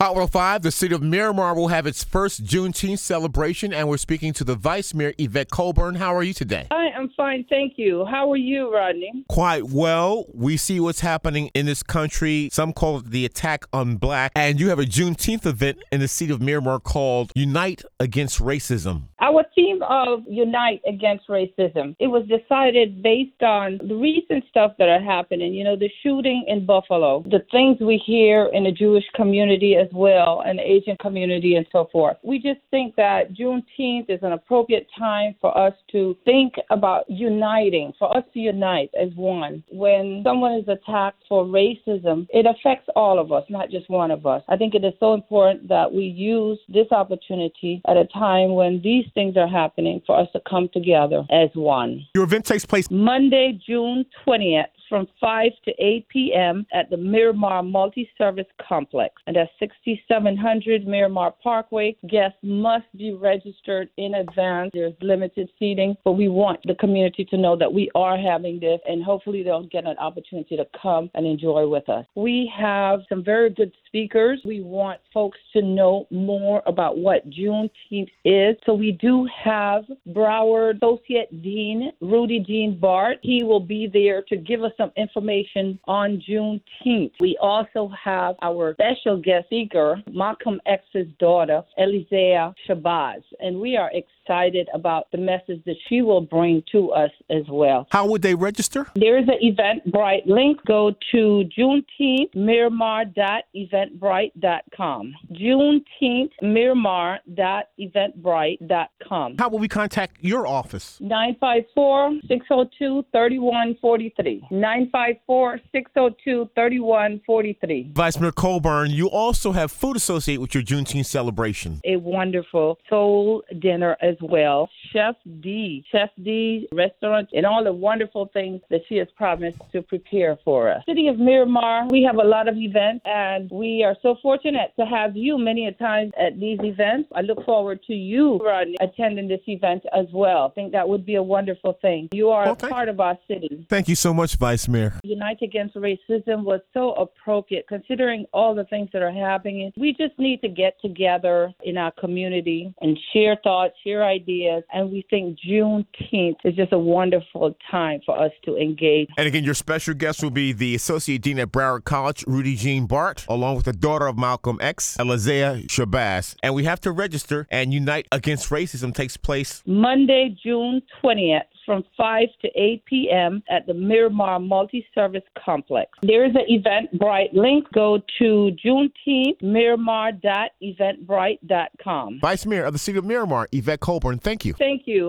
Hot 105, the city of Miramar will have its first Juneteenth celebration, and we're speaking to the Vice Mayor, Yvette Coulbourne. How are you today? I am fine, thank you. How are you, Rodney? Quite well. We see what's happening in this country. Some call it the attack on black, and you have a Juneteenth event in the city of Miramar called Unite Against Racism. Our of Unite Against Racism, it was decided based on the recent stuff that are happening. You know, the shooting in Buffalo, the things we hear in the Jewish community as well, and the Asian community and so forth. We just think that Juneteenth is an appropriate time for us to think about uniting, for us to unite as one. When someone is attacked for racism, it affects all of us, not just one of us. I think it is so important that we use this opportunity at a time when these things are happening for us to come together as one. Your event takes place Monday, June 20th from 5 to 8 p.m. at the Miramar Multi Service Complex. And at 6700 Miramar Parkway. Guests must be registered in advance. There's limited seating, but we want the community to know that we are having this and hopefully they'll get an opportunity to come and enjoy with us. We have some very good speakers. We want folks to know more about what Juneteenth is. So we do have Broward Associate Dean Rudy Jean Bart. He will be there to give us some information on Juneteenth. We also have our special guest speaker, Malcolm X's daughter, Ilyasah Shabazz, and we are excited about the message that she will bring to us as well. How would they register? There is an Eventbrite link. Go to Juneteenth Miramar.eventbrite.com. Juneteenth Miramar.eventbrite.com. How will we contact your office? 954 602 3143. 954 602 3143. Vice Mayor Coulbourne, you also have food associated with your Juneteenth celebration. A wonderful soul dinner as well. Chef D, Chef D restaurant, and all the wonderful things that she has promised to prepare for us. City of Miramar, we have a lot of events, and we are so fortunate to have you many a times at these events. I look forward to you, attending this event as well. I think that would be a wonderful thing. You are Well, a part of our city. Thank you so much, Vice Mayor. Unite Against Racism was so appropriate considering all the things that are happening. We just need to get together in our community and share thoughts, share ideas, and we think Juneteenth is just a wonderful time for us to engage. And again, your special guest will be the Associate Dean at Broward College, Rudy Jean Bart, along with the daughter of Malcolm X, Ilyasah Shabazz. And we have to register, and Unite Against Racism takes place Monday, June 20th from 5 to 8 p.m. at the Miramar Multi Service Complex. There is an Eventbrite link. Go to Juneteenth Miramar.eventbrite.com. Vice Mayor of the City of Miramar, Yvette Coulbourne. Thank you. Thank you.